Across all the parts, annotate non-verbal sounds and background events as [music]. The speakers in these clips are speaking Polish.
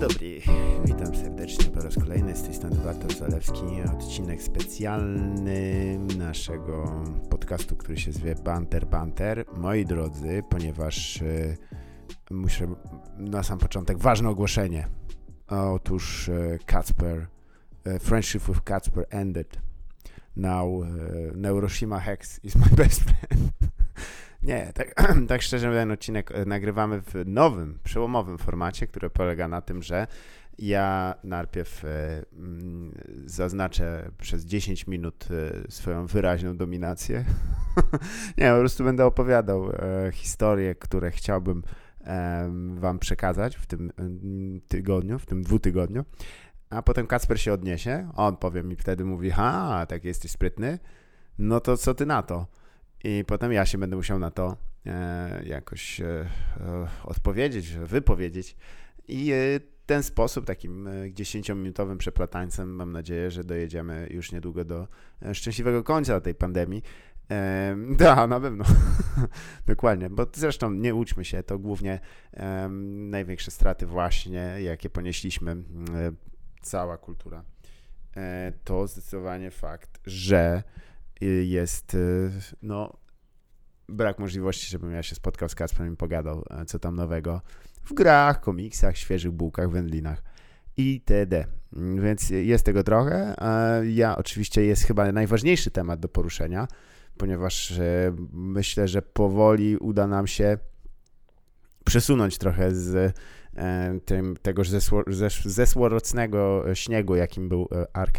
dobry, witam serdecznie po raz kolejny z tej strony Bartosz Zalewski, odcinek specjalny naszego podcastu, który się zwie Banter Banter. Moi drodzy, ponieważ y, muszę na sam początek ważne ogłoszenie. Otóż y, y, friendship with Kacper ended. Now Neuroshima Hex is my best friend. [laughs] Nie, tak, [clears throat] tak szczerze ten odcinek e, nagrywamy w nowym, przełomowym formacie, który polega na tym, że ja najpierw e, mm, zaznaczę przez 10 minut e, swoją wyraźną dominację. [laughs] Nie, po prostu będę opowiadał historie, które chciałbym wam przekazać w tym tygodniu, w tym dwutygodniu. A potem Kacper się odniesie, on powie mi wtedy, mówi, ha, tak jesteś sprytny, no to co ty na to? I potem ja się będę musiał na to e, jakoś e, e, odpowiedzieć, wypowiedzieć. I ten sposób, takim 10-minutowym przeplatańcem, mam nadzieję, że dojedziemy już niedługo do szczęśliwego końca tej pandemii. [laughs] Da, na pewno. [laughs] Dokładnie, bo zresztą nie uczmy się, to głównie największe straty właśnie, jakie ponieśliśmy, cała kultura, to zdecydowanie fakt, że jest y, no, brak możliwości, żebym ja się spotkał z Kacprem i pogadał, e, co tam nowego w grach, komiksach, świeżych bułkach, wędlinach itd. Więc jest tego trochę. Ja oczywiście jest chyba najważniejszy temat do poruszenia, ponieważ e, myślę, że powoli uda nam się przesunąć trochę z e, tym, tegoż zesłorocznego śniegu, jakim był R.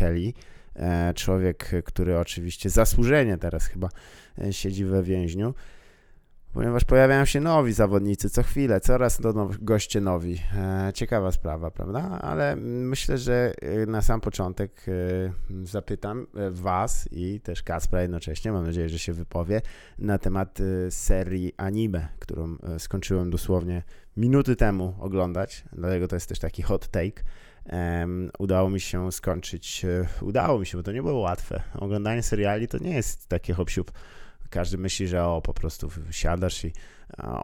E, człowiek, który oczywiście zasłużenie teraz chyba e, siedzi we więźniu, ponieważ pojawiają się nowi zawodnicy co chwilę, coraz do now, goście nowi. E, ciekawa sprawa, prawda? Ale myślę, że na sam początek zapytam Was i też Kaspra jednocześnie, mam nadzieję, że się wypowie, na temat serii anime, którą skończyłem dosłownie minuty temu oglądać, dlatego to jest też taki hot take udało mi się skończyć, e, udało mi się, bo to nie było łatwe. Oglądanie seriali to nie jest takie hop Każdy myśli, że o, po prostu siadasz i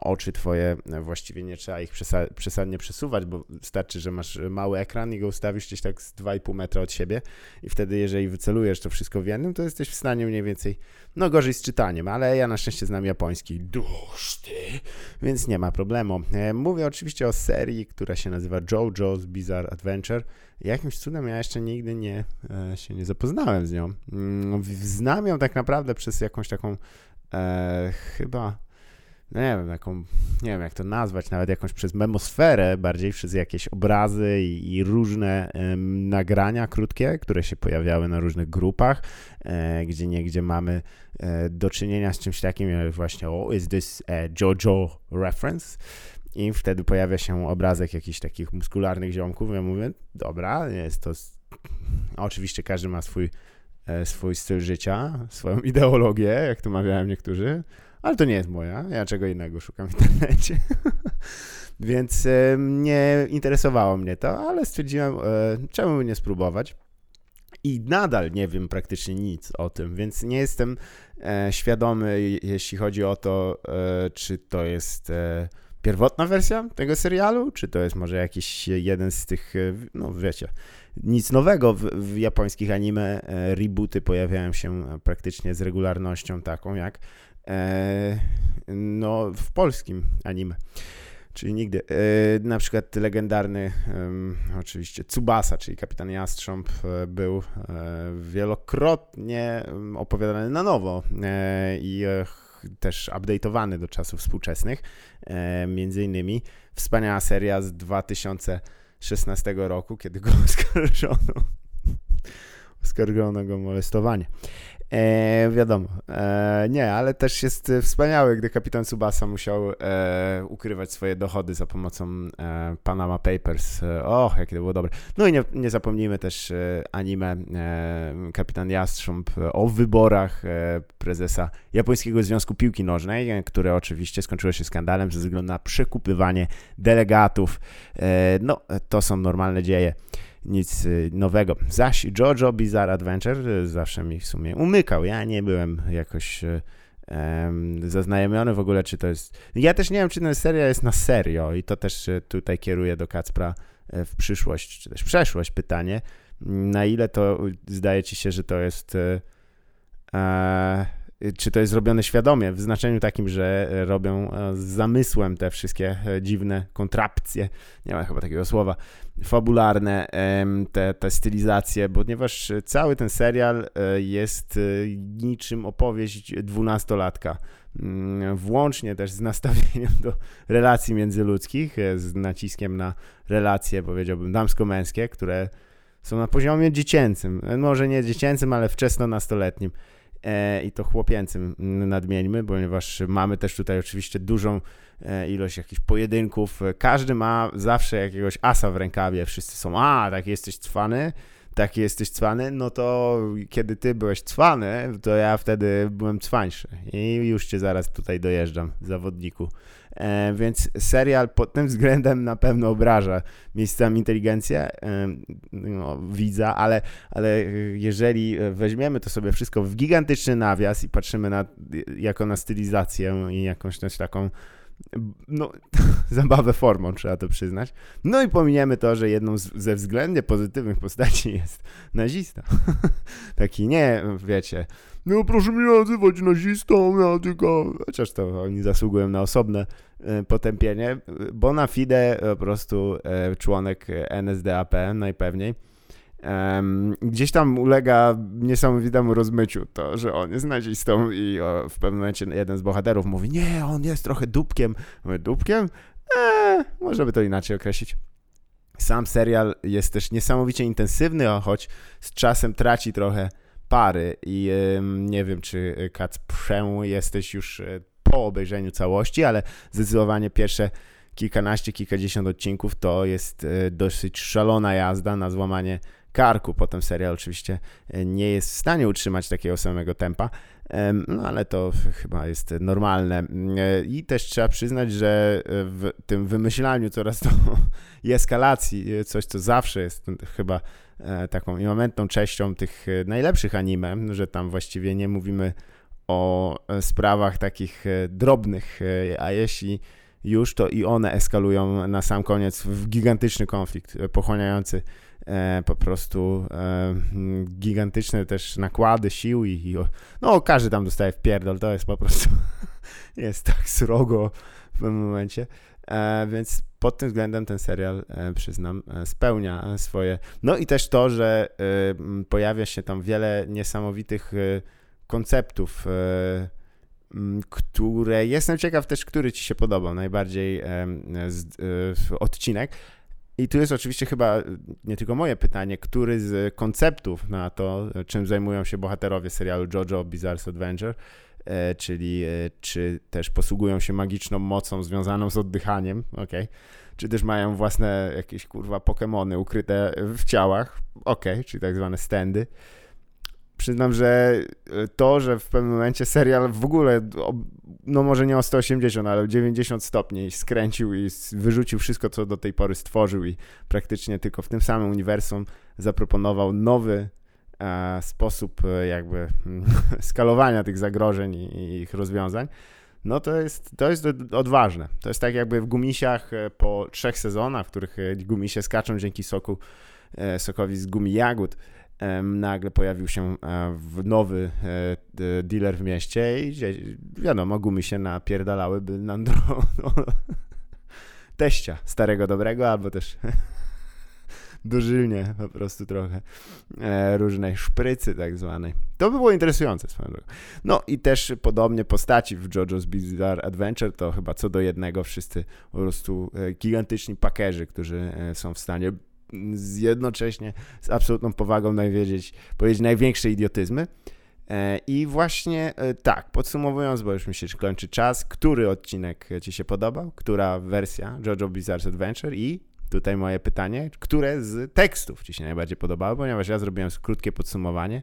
oczy twoje właściwie nie trzeba ich przesadnie przesuwać, bo wystarczy, że masz mały ekran i go ustawisz gdzieś tak z 2,5 metra od siebie i wtedy jeżeli wycelujesz to wszystko w jednym, to jesteś w stanie mniej więcej, no gorzej z czytaniem, ale ja na szczęście znam japoński duszty, więc nie ma problemu. E, mówię oczywiście o serii, która się nazywa JoJo's Bizarre Adventure. Jakimś cudem ja jeszcze nigdy nie e, się nie zapoznałem z nią. Mm, znam ją tak naprawdę przez jakąś taką e, chyba no nie wiem, jaką, nie wiem jak to nazwać, nawet jakąś przez memosferę, bardziej przez jakieś obrazy i, i różne nagrania krótkie, które się pojawiały na różnych grupach, e, gdzie niegdzie mamy e, do czynienia z czymś takim, jak właśnie, o, is this JoJo reference? I wtedy pojawia się obrazek jakichś takich muskularnych ziomków. Ja mówię, dobra, jest to. Oczywiście każdy ma swój, e, swój styl życia, swoją [laughs] ideologię, jak to mawiają niektórzy ale to nie jest moja. Ja czego innego szukam w internecie. [laughs] Więc e, nie interesowało mnie to, ale stwierdziłem, e, czemu nie spróbować. I nadal nie wiem praktycznie nic o tym, więc nie jestem e, świadomy, jeśli chodzi o to, czy to jest pierwotna wersja tego serialu, czy to jest może jakiś jeden z tych, no wiecie, nic nowego w, w japońskich anime. Rebooty pojawiają się praktycznie z regularnością taką jak E, no, w polskim anime. Czyli nigdy. E, na przykład legendarny oczywiście Tsubasa, czyli Kapitan Jastrząb e, był wielokrotnie opowiadany na nowo i też update'owany do czasów współczesnych. Między innymi wspaniała seria z 2016 roku, kiedy go [laughs] oskarżono oskarżono go o molestowanie. E, wiadomo. E, nie, ale też jest wspaniałe, gdy kapitan Subasa musiał e, ukrywać swoje dochody za pomocą e, Panama Papers. E, och, jakie to było dobre. No i nie, nie zapomnijmy też e, anime Kapitan Jastrząb o wyborach prezesa Japońskiego Związku Piłki Nożnej, które oczywiście skończyło się skandalem ze względu na przekupywanie delegatów. no, to są normalne dzieje nic y, nowego. Zaś JoJo Bizarre Adventure y, zawsze mi w sumie umykał. Ja nie byłem jakoś um, zaznajomiony w ogóle, czy to jest... Ja też nie wiem, czy ten seria jest na serio i to też tutaj kieruję do Kacpra w przyszłość, czy też przeszłość pytanie, na ile to zdaje ci się, że to jest e, czy to jest zrobione świadomie, w znaczeniu takim, że robią e, z zamysłem te wszystkie e, dziwne kontrapcje, nie ma chyba takiego słowa, fabularne, te, te stylizacje, ponieważ cały ten serial e, jest niczym opowieść dwunastolatka, mm, włącznie też z nastawieniem do relacji międzyludzkich, z naciskiem na relacje, powiedziałbym, damsko-męskie, które są na poziomie dziecięcym, może nie dziecięcym, ale wczesno-nastoletnim. E, i to chłopięcym nadmieńmy, ponieważ mamy też tutaj oczywiście dużą e, ilość jakichś pojedynków. Każdy ma zawsze jakiegoś asa w rękawie. Wszyscy są, a, tak jesteś cwany, taki jesteś cwany, no to kiedy ty byłeś cwany, to ja wtedy byłem cwańszy i już cię zaraz tutaj dojeżdżam, zawodniku. E, więc serial pod tym względem na pewno obraża miejscami inteligencję e, no, widza, ale, ale jeżeli weźmiemy to sobie wszystko w gigantyczny nawias i patrzymy na, jako na stylizację i jakąś taką no, [laughs] zabawę formą, trzeba to przyznać. No i pominiemy to, że jedną z, ze względnie pozytywnych postaci [laughs] jest nazista. [laughs] Taki nie, wiecie, no proszę mnie nazywać nazistą, ja tylko... Chociaż to oni zasługują na osobne e, potępienie. Bona fide po prostu e, członek NSDAP najpewniej gdzieś tam ulega niesamowitemu rozmyciu to, że on jest nazistą i o, w pewnym momencie jeden z bohaterów mówi, nie, on jest trochę dupkiem. Mówię, dupkiem? Eee, można by to inaczej określić. Sam serial jest też niesamowicie intensywny, choć z czasem traci trochę pary i nie wiem, czy Kacprze jesteś już e, po obejrzeniu całości, ale zdecydowanie pierwsze kilkanaście, kilkadziesiąt odcinków to jest e, dosyć szalona jazda na złamanie karku. Potem serial oczywiście e, nie jest w stanie utrzymać takiego samego tempa, no ale to chyba jest normalne. E, I też trzeba przyznać, że w tym wymyślaniu coraz to [laughs] i eskalacji, e, coś co zawsze jest chyba taką momentną częścią tych najlepszych anime, że tam właściwie nie mówimy o sprawach takich drobnych, a jeśli już, to i one eskalują na sam koniec w gigantyczny konflikt pochłaniający e, po prostu e, gigantyczne też nakłady sił i, i, no każdy tam dostaje w pierdol, to jest po prostu [laughs] jest tak srogo w pewnym momencie, e, więc pod tym względem ten serial, e, przyznam, e, spełnia swoje, no i też to, że e, pojawia się tam wiele niesamowitych konceptów, które jestem ciekaw też, który Ci się podobał najbardziej odcinek, i tu jest oczywiście chyba nie tylko moje pytanie, który z konceptów na to, czym zajmują się bohaterowie serialu JoJo Bizarre's Adventure, e, czyli e, czy też posługują się magiczną mocą związaną z oddychaniem, ok, czy też mają własne jakieś kurwa Pokémony ukryte w ciałach, ok, czyli tak zwane standy, przyznam, że e, to, że w pewnym momencie serial w ogóle, no może nie o 180, ale o 90 stopni skręcił i wyrzucił wszystko, co do tej pory stworzył i praktycznie tylko w tym samym uniwersum zaproponował nowy e, sposób e, jakby [laughs] skalowania tych zagrożeń i, i, ich rozwiązań, no to jest, to jest odważne. To jest tak jakby w Gumisiach e, po trzech sezonach, w których Gumisie skaczą dzięki soku, sokowi z gumi jagód, nagle pojawił się e, nowy e, dealer w mieście i wiadomo, gumy się napierdalałyby na [laughs] no, teścia starego dobrego, albo też [laughs] dożylnie po prostu trochę e, różnej szprycy tak zwanej. To by było interesujące swoją drogą. No i też podobnie postaci w JoJo's Bizarre Adventure to chyba co do jednego wszyscy po prostu gigantyczni pakerzy, którzy są w stanie jednocześnie z absolutną powagą najwiedzieć, powiedzieć największe idiotyzmy. E, I właśnie e, tak, podsumowując, bo już mi się kończy czas, który odcinek Ci się podobał, która wersja JoJo Bizarre's Adventure i tutaj moje pytanie, które z tekstów Ci się najbardziej podobały, ponieważ ja zrobiłem krótkie podsumowanie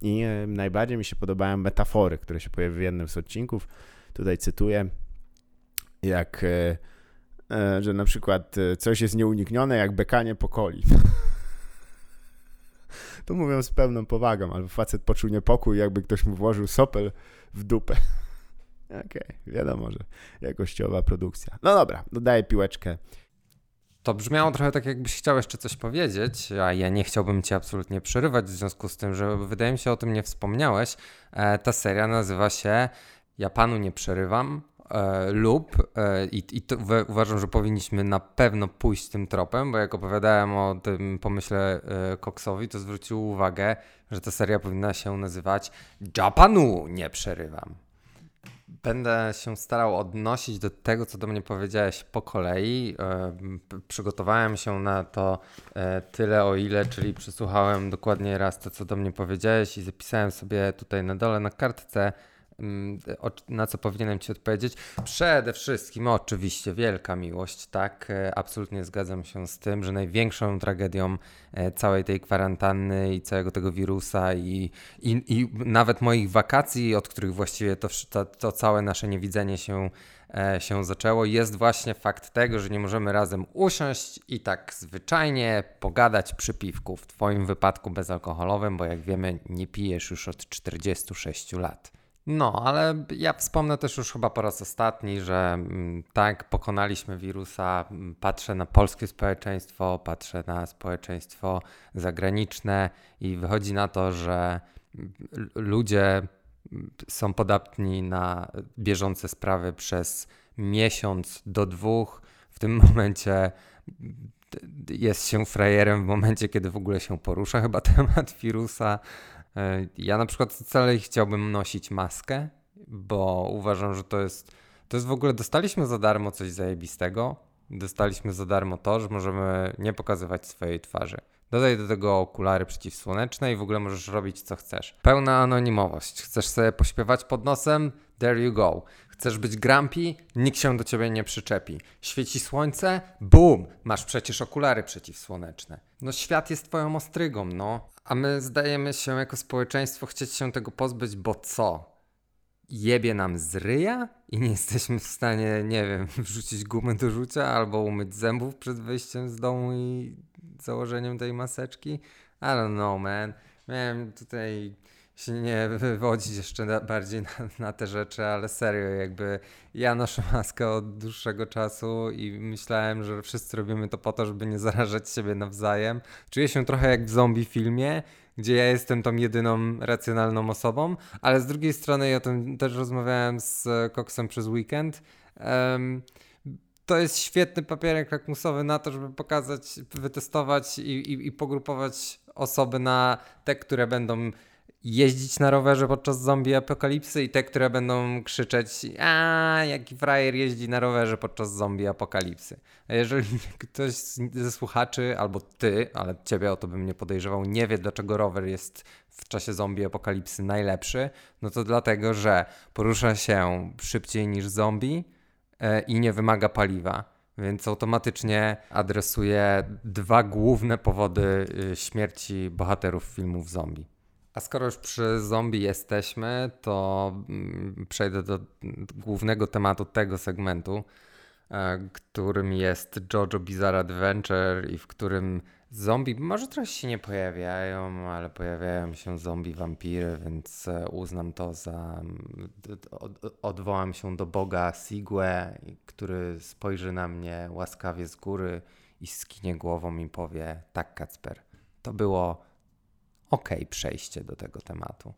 i e, najbardziej mi się podobają metafory, które się pojawiły w jednym z odcinków. Tutaj cytuję, jak że na przykład e, coś jest nieuniknione jak bekanie po coli. [laughs] To mówią z pełną powagą, albo facet poczuł niepokój, jakby ktoś mu włożył sopel w dupę. [laughs] Okej, okay, wiadomo, że jakościowa produkcja. No dobra, dodaję piłeczkę To brzmiało trochę tak, jakbyś chciał jeszcze coś powiedzieć, a ja nie chciałbym cię absolutnie przerywać w związku z tym, że wydaje mi się o tym nie wspomniałeś. E, ta seria nazywa się Ja panu nie przerywam, e, lub e, i, i to, uważam, że powinniśmy na pewno pójść tym tropem, bo jak opowiadałem o tym pomyśle e, Coxowi, to zwrócił uwagę, że ta seria powinna się nazywać Japanu nie przerywam. Będę się starał odnosić do tego, co do mnie powiedziałeś po kolei. E, przygotowałem się na to e, tyle, o ile, czyli przesłuchałem dokładnie raz to, co do mnie powiedziałeś i zapisałem sobie tutaj na dole na kartce na co powinienem Ci odpowiedzieć? Przede wszystkim, oczywiście, wielka miłość, tak, e, absolutnie zgadzam się z tym, że największą tragedią e, całej tej kwarantanny i całego tego wirusa i, i, i nawet moich wakacji, od których właściwie to, to, to całe nasze niewidzenie się e, się zaczęło, jest właśnie fakt tego, że nie możemy razem usiąść i tak zwyczajnie pogadać przy piwku. W Twoim wypadku bezalkoholowym, bo jak wiemy, nie pijesz już od 46 lat. No, ale ja wspomnę też już chyba po raz ostatni, że mm, tak, pokonaliśmy wirusa. Mm, patrzę na polskie społeczeństwo, patrzę na społeczeństwo zagraniczne i wychodzi na to, że mm, ludzie są podatni na bieżące sprawy przez miesiąc do dwóch. W tym [laughs] momencie jest się frajerem w momencie, kiedy w ogóle się porusza chyba [laughs] temat wirusa. E, ja na przykład wcale chciałbym nosić maskę, bo uważam, że to jest, to jest w ogóle, dostaliśmy za darmo coś zajebistego. Dostaliśmy za darmo to, że możemy nie pokazywać swojej twarzy. Dodaj do tego okulary przeciwsłoneczne i w ogóle możesz robić co chcesz. Pełna anonimowość. Chcesz sobie pośpiewać pod nosem? There you go. Chcesz być grumpy? Nikt się do ciebie nie przyczepi. Świeci słońce? Boom! Masz przecież okulary przeciwsłoneczne. No świat jest twoją ostrygą, no. A my zdajemy się jako społeczeństwo chcieć się tego pozbyć, bo co? Jebie nam z ryja i nie jesteśmy w stanie, nie wiem, [laughs] wrzucić gumy do rzucia albo umyć zębów przed wyjściem z domu i założeniem tej maseczki? I don't know, man. Miałem tutaj się nie wywodzić jeszcze bardziej na, na, te rzeczy, ale serio, jakby ja noszę maskę od dłuższego czasu i myślałem, że wszyscy robimy to po to, żeby nie zarażać siebie nawzajem. Czuję się trochę jak w zombie filmie, gdzie ja jestem tą jedyną racjonalną osobą, ale z drugiej strony, ja o tym też rozmawiałem z Coxem przez weekend. Um, to jest świetny papierek lakmusowy na to, żeby pokazać, wytestować i, i, i pogrupować osoby na te, które będą jeździć na rowerze podczas zombie apokalipsy i te, które będą krzyczeć a jaki frajer jeździ na rowerze podczas zombie apokalipsy. A jeżeli [laughs] ktoś ze słuchaczy, albo ty, ale ciebie o to bym nie podejrzewał, nie wie dlaczego rower jest w czasie zombie apokalipsy najlepszy, no to dlatego, że porusza się szybciej niż zombie e, i nie wymaga paliwa więc automatycznie adresuje dwa główne powody y, śmierci bohaterów filmów zombie. A skoro już przy zombie jesteśmy, to mm, przejdę do głównego tematu tego segmentu, e, którym jest JoJo Bizarre Adventure i w którym zombie może trochę się nie pojawiają, ale pojawiają się zombie wampiry, więc e, uznam to za odwołam się do Boga Sigue, który spojrzy na mnie łaskawie z góry i skinie głową i powie tak Kacper, to było ok przejście do tego tematu.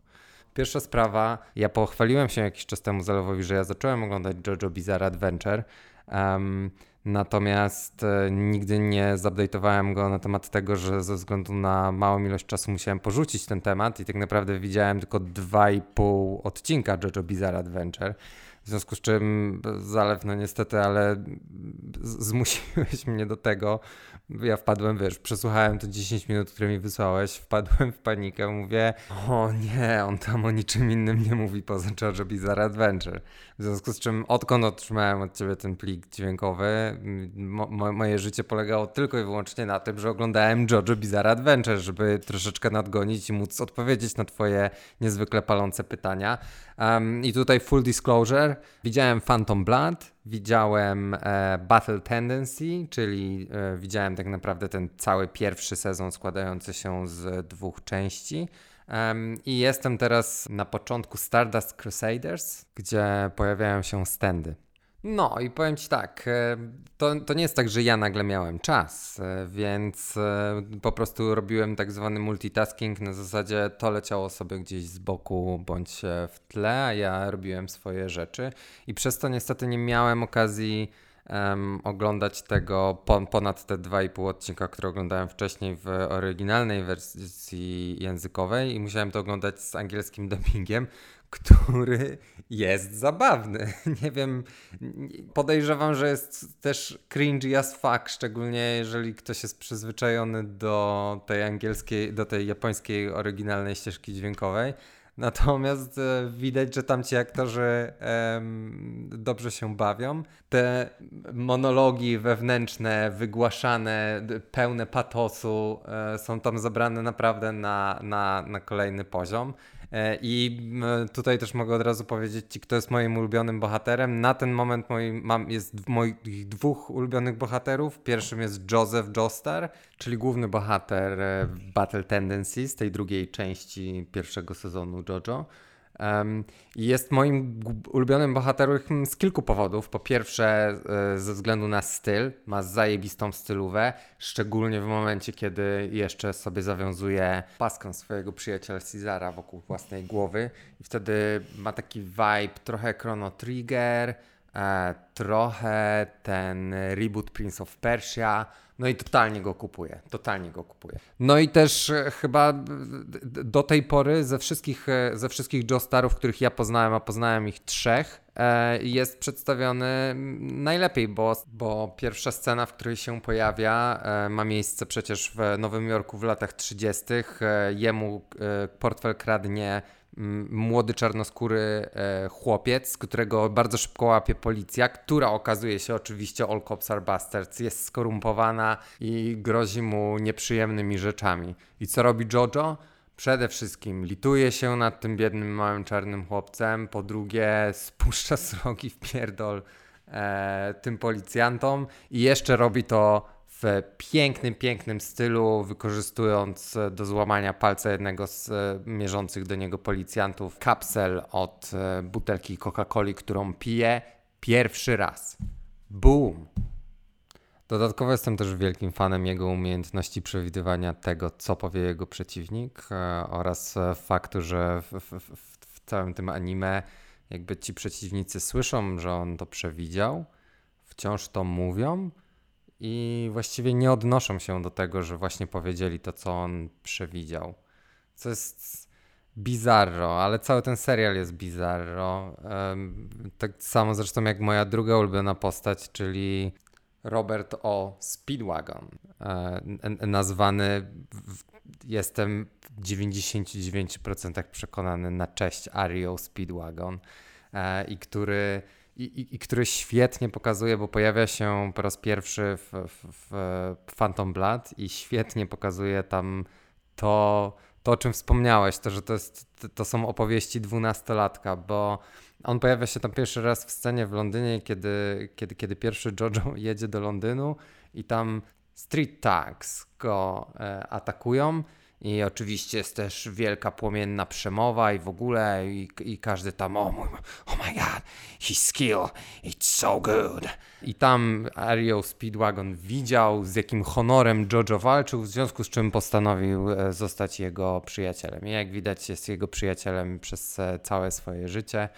Pierwsza sprawa, ja pochwaliłem się jakiś czas temu Zalewowi, że ja zacząłem oglądać JoJo Bizarre Adventure, um, natomiast e, nigdy nie zupdate'owałem go na temat tego, że ze względu na małą ilość czasu musiałem porzucić ten temat i tak naprawdę widziałem tylko 2,5 odcinka JoJo Bizarre Adventure. W związku z czym zalew, no niestety, ale zmusiłeś [laughs] mnie do tego. Ja wpadłem, wiesz, przesłuchałem te 10 minut, które mi wysłałeś, wpadłem w panikę, mówię, o nie, on tam o niczym innym nie mówi poza JoJo Bizarre Adventure. W związku z czym, odkąd otrzymałem od ciebie ten plik dźwiękowy, mo moje życie polegało tylko i wyłącznie na tym, że oglądałem JoJo Bizarre Adventure, żeby troszeczkę nadgonić i móc odpowiedzieć na twoje niezwykle palące pytania. Um, I tutaj full disclosure, widziałem Phantom Blood, widziałem e, Battle Tendency, czyli e, widziałem tak naprawdę ten cały pierwszy sezon składający się z dwóch części. Um, I jestem teraz na początku Stardust Crusaders, gdzie pojawiają się standy. No i powiem Ci tak, e, to, to nie jest tak, że ja nagle miałem czas, e, więc e, po prostu robiłem tak zwany multitasking, na zasadzie to leciało sobie gdzieś z boku bądź w tle, a ja robiłem swoje rzeczy. I przez to niestety nie miałem okazji um, oglądać tego po, ponad te 2,5 odcinka, które oglądałem wcześniej w oryginalnej wersji językowej. I musiałem to oglądać z angielskim [laughs] dubbingiem, który jest zabawny. [laughs] Nie wiem, podejrzewam, że jest też cringy as fuck, szczególnie jeżeli ktoś jest przyzwyczajony do tej angielskiej, do tej japońskiej oryginalnej ścieżki dźwiękowej. Natomiast e, widać, że tam ci aktorzy dobrze się bawią. Te monologi wewnętrzne, wygłaszane, pełne patosu e, są tam zabrane naprawdę na, na, na kolejny poziom. E, I tutaj też mogę od razu powiedzieć Ci, kto jest moim ulubionym bohaterem. Na ten moment mam, jest moich dwóch ulubionych bohaterów. Pierwszym jest Joseph Joestar, czyli główny bohater e, Battle Tendencies, tej drugiej części pierwszego sezonu JoJo. Jest moim ulubionym bohaterem z kilku powodów. Po pierwsze, e, ze względu na styl, ma zajebistą stylówę, szczególnie w momencie, kiedy jeszcze sobie zawiązuje paskę swojego przyjaciela Cezara wokół własnej głowy. I wtedy ma taki vibe trochę Chrono Trigger, trochę ten reboot Prince of Persia no i totalnie go kupuję, totalnie go kupuję. No i też e, chyba do tej pory ze wszystkich, e, ze wszystkich Joestarów, których ja poznałem, a poznałem ich trzech, e, jest przedstawiony najlepiej, bo, bo pierwsza scena, w której się pojawia, ma miejsce przecież w Nowym Jorku w latach 30. Jemu portfel kradnie młody czarnoskóry e, chłopiec, którego bardzo szybko łapie policja, która okazuje się oczywiście all cops are bastards, jest skorumpowana i grozi mu nieprzyjemnymi rzeczami. I co robi Jojo? Przede wszystkim lituje się nad tym biednym małym czarnym chłopcem, po drugie [laughs] spuszcza srogi w pierdol e, tym policjantom i jeszcze robi to w pięknym, pięknym stylu, wykorzystując e, do złamania palca jednego z e, mierzących do niego policjantów kapsel od e, butelki Coca-Coli, którą pije pierwszy raz. Boom! Dodatkowo jestem też wielkim fanem jego umiejętności przewidywania tego, co powie jego przeciwnik oraz faktu, że w, w, w całym tym anime jakby ci przeciwnicy słyszą, że on to przewidział, wciąż to mówią, i właściwie nie odnoszą się do tego, że właśnie powiedzieli to, co on przewidział. Co jest bizarro, ale cały ten serial jest bizarro. Tak samo zresztą jak moja druga ulubiona postać, czyli Robert O. Speedwagon. E, nazwany, jestem w 99% przekonany na cześć Ario Speedwagon e, i który i, i, i, który świetnie pokazuje, bo pojawia się po raz pierwszy w, w, w Phantom Blood i świetnie pokazuje tam to, to, o czym wspomniałeś, to, że to, jest, to są opowieści dwunastolatka, bo on pojawia się tam pierwszy raz w scenie w Londynie, kiedy, kiedy, kiedy pierwszy Jojo [laughs] jedzie do Londynu i tam street thugs go e, atakują i oczywiście jest też wielka płomienna przemowa i w ogóle i, i każdy tam oh, mój, oh my god, his skill, it's so good. I tam Ario Speedwagon widział z jakim honorem Jojo walczył, w związku z czym postanowił e, zostać jego przyjacielem. I jak widać jest jego przyjacielem przez e, całe swoje życie.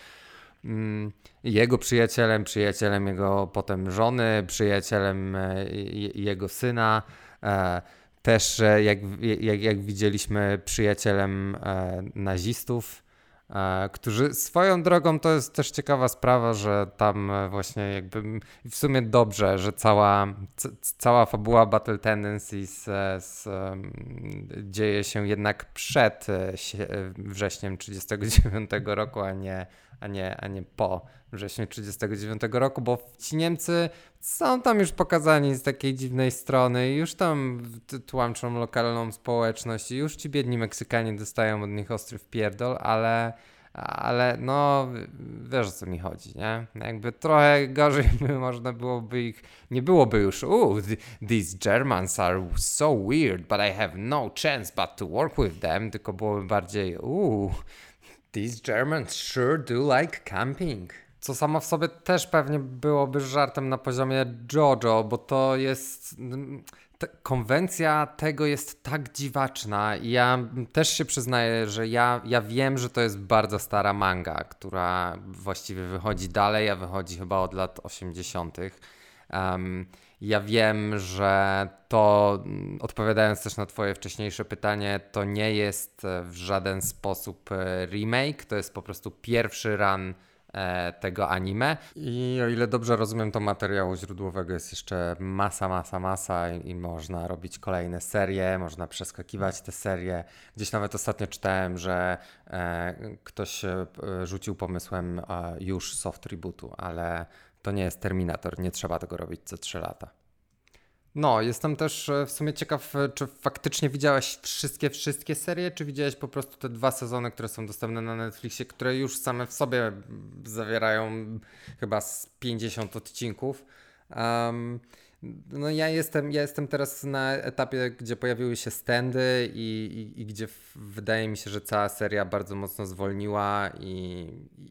Mm, jego przyjacielem, przyjacielem jego potem żony, przyjacielem e, jego syna też, jak, jak, jak widzieliśmy, przyjacielem e, nazistów, e, którzy swoją drogą to jest też ciekawa sprawa, że tam e, właśnie jakby w sumie dobrze, że cała, cała fabuła Battle Tendencies dzieje się jednak przed wrześniem 1939 roku, a nie, a nie, a nie po wrześniu 1939 roku, bo ci Niemcy są tam już pokazani z takiej dziwnej strony już tam tłamczą lokalną społeczność już ci biedni Meksykanie dostają od nich ostry wpierdol, ale ale no wiesz o co mi chodzi, nie? Jakby trochę gorzej [laughs] by można byłoby ich, nie byłoby już uh, these Germans are so weird, but I have no chance but to work with them, tylko byłoby bardziej uh, these Germans sure do like camping. Co samo w sobie też pewnie byłoby żartem na poziomie JoJo, bo to jest. konwencja tego jest tak dziwaczna. Ja też się przyznaję, że ja, ja wiem, że to jest bardzo stara manga, która właściwie wychodzi dalej, a wychodzi chyba od lat 80. Um, ja wiem, że to, mm, odpowiadając też na Twoje wcześniejsze pytanie, to nie jest e, w żaden sposób e, remake, to jest po prostu pierwszy run e, tego anime. I o ile dobrze rozumiem, to materiału źródłowego jest jeszcze masa, masa, masa i, i, można robić kolejne serie, można przeskakiwać te serie. Gdzieś nawet ostatnio czytałem, że e, ktoś rzucił pomysłem e, już soft rebootu, ale to nie jest Terminator, nie trzeba tego robić co 3 lata. No, jestem też e, w sumie ciekaw, e, czy faktycznie widziałeś wszystkie, wszystkie serie, czy widziałeś po prostu te dwa sezony, które są dostępne na Netflixie, które już same w sobie zawierają chyba z 50 odcinków. Um, no ja jestem, ja jestem teraz na etapie, gdzie pojawiły się standy i, i, i gdzie wydaje mi się, że cała seria bardzo mocno zwolniła i,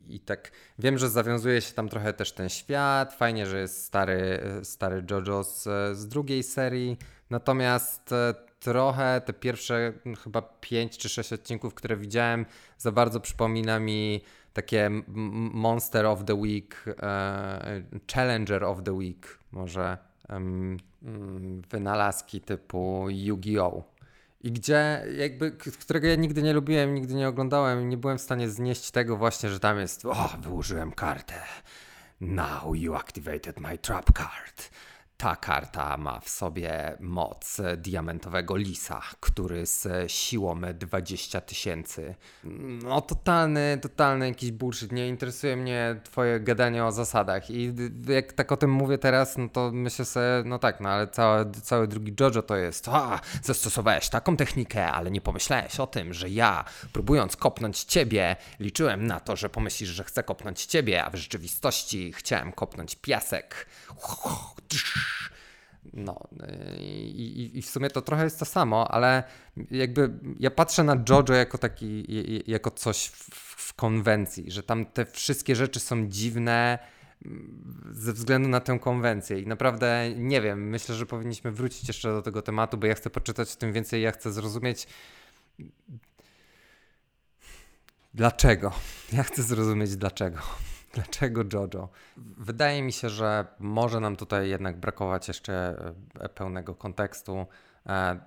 i, tak wiem, że zawiązuje się tam trochę też ten świat. Fajnie, że jest stary, stary JoJo z, z drugiej serii. Natomiast e, trochę te pierwsze chyba 5 czy 6 odcinków, które widziałem, za bardzo przypomina mi takie Monster of the Week, e, Challenger of the Week może wynalazki typu Yu-Gi-Oh! I gdzie jakby, którego ja nigdy nie lubiłem, nigdy nie oglądałem, nie byłem w stanie znieść tego właśnie, że tam jest, o, wyłożyłem kartę. Now you activated my trap card. Ta karta ma w sobie moc diamentowego lisa, który z siłą 20 tysięcy. No totalny, totalny jakiś bullshit. Nie interesuje mnie twoje gadanie o zasadach. I jak tak o tym mówię teraz, no to myślę sobie, no tak, no ale cały, cały drugi JoJo to jest, a, zastosowałeś taką technikę, ale nie pomyślałeś o tym, że ja, próbując kopnąć ciebie, liczyłem na to, że pomyślisz, że chcę kopnąć ciebie, a w rzeczywistości chciałem kopnąć piasek. No i, i, w sumie to trochę jest to samo, ale jakby ja patrzę na JoJo jako taki, jako coś w, w konwencji, że tam te wszystkie rzeczy są dziwne mm, ze względu na tę konwencję i naprawdę nie wiem, myślę, że powinniśmy wrócić jeszcze do tego tematu, bo ja chcę poczytać o tym więcej, ja chcę zrozumieć dlaczego. Ja chcę zrozumieć dlaczego. Dlaczego JoJo? Wydaje mi się, że może nam tutaj jednak brakować jeszcze e, pełnego kontekstu. E,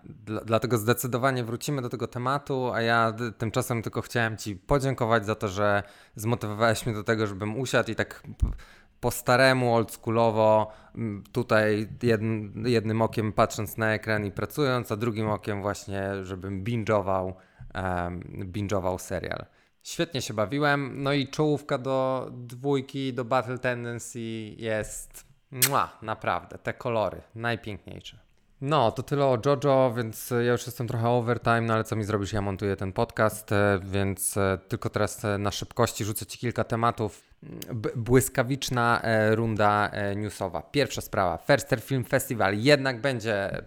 dlatego zdecydowanie wrócimy do tego tematu, a ja tymczasem tylko chciałem Ci podziękować za to, że zmotywowałeś mnie do tego, żebym usiadł i tak po staremu, oldschoolowo, tutaj jednym, jednym okiem patrząc na ekran i pracując, a drugim okiem właśnie, żebym binge'ował, um, binge'ował serial. Świetnie się bawiłem, no i czołówka do dwójki, do Battle Tendency jest mua, naprawdę, te kolory, najpiękniejsze. No, to tyle o JoJo, więc ja już jestem trochę overtime, no ale co mi zrobisz? Ja montuję ten podcast, e, więc e, tylko teraz e, na szybkości rzucę Ci kilka tematów. Błyskawiczna runda newsowa. Pierwsza sprawa, Ferster Film Festival. Jednak będzie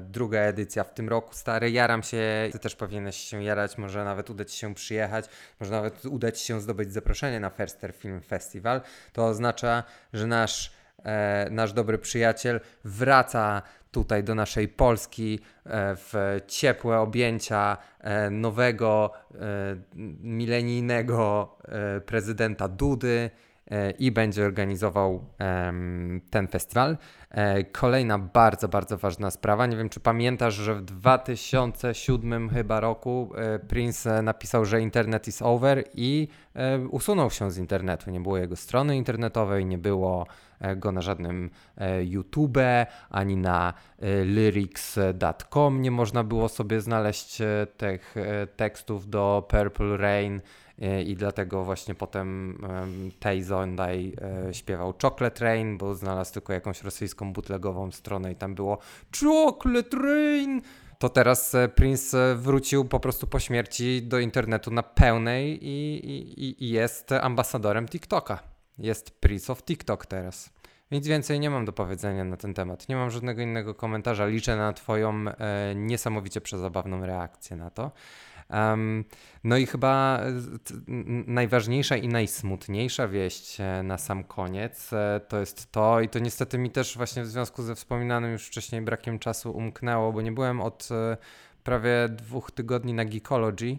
druga edycja w tym roku. Stary, jaram się. Ty też powinieneś się jarać. Może nawet uda Ci się przyjechać. Może nawet uda Ci się zdobyć zaproszenie na Ferster Film Festival. To oznacza, że nasz nasz dobry przyjaciel wraca tutaj do naszej Polski e, w ciepłe objęcia e, nowego, e, milenijnego prezydenta Dudy i będzie organizował ten festiwal. Kolejna bardzo, bardzo ważna sprawa. Nie wiem, czy pamiętasz, że w 2007 chyba roku Prince napisał, że internet is over i usunął się z internetu. Nie było jego strony internetowej, nie było E, go na żadnym e, YouTube, ani na e, lyrics.com nie można było sobie znaleźć tych tekstów do Purple Rain i dlatego właśnie potem Tay Zondai śpiewał Chocolate Rain, bo znalazł tylko jakąś rosyjską bootlegową stronę i tam było Chocolate Rain! To teraz Prince wrócił po prostu po śmierci do internetu na pełnej i, i, i jest ambasadorem TikToka. Jest Prince of TikTok teraz. Nic więcej nie mam do powiedzenia na ten temat. Nie mam żadnego innego komentarza. Liczę na Twoją e, niesamowicie przezabawną reakcję na to. Um, no i chyba najważniejsza i najsmutniejsza wieść e, na sam koniec e, to jest to, i to niestety mi też właśnie w związku ze wspominanym już wcześniej brakiem czasu umknęło, bo nie byłem od e, prawie dwóch tygodni na Geekology.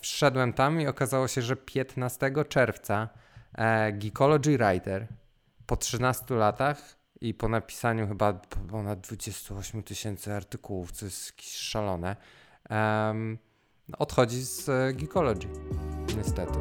Wszedłem tam i okazało się, że 15 czerwca Geekology Writer po 13 latach i po napisaniu chyba ponad 28 tysięcy artykułów, co jest szalone, um, odchodzi z Geekology. Niestety.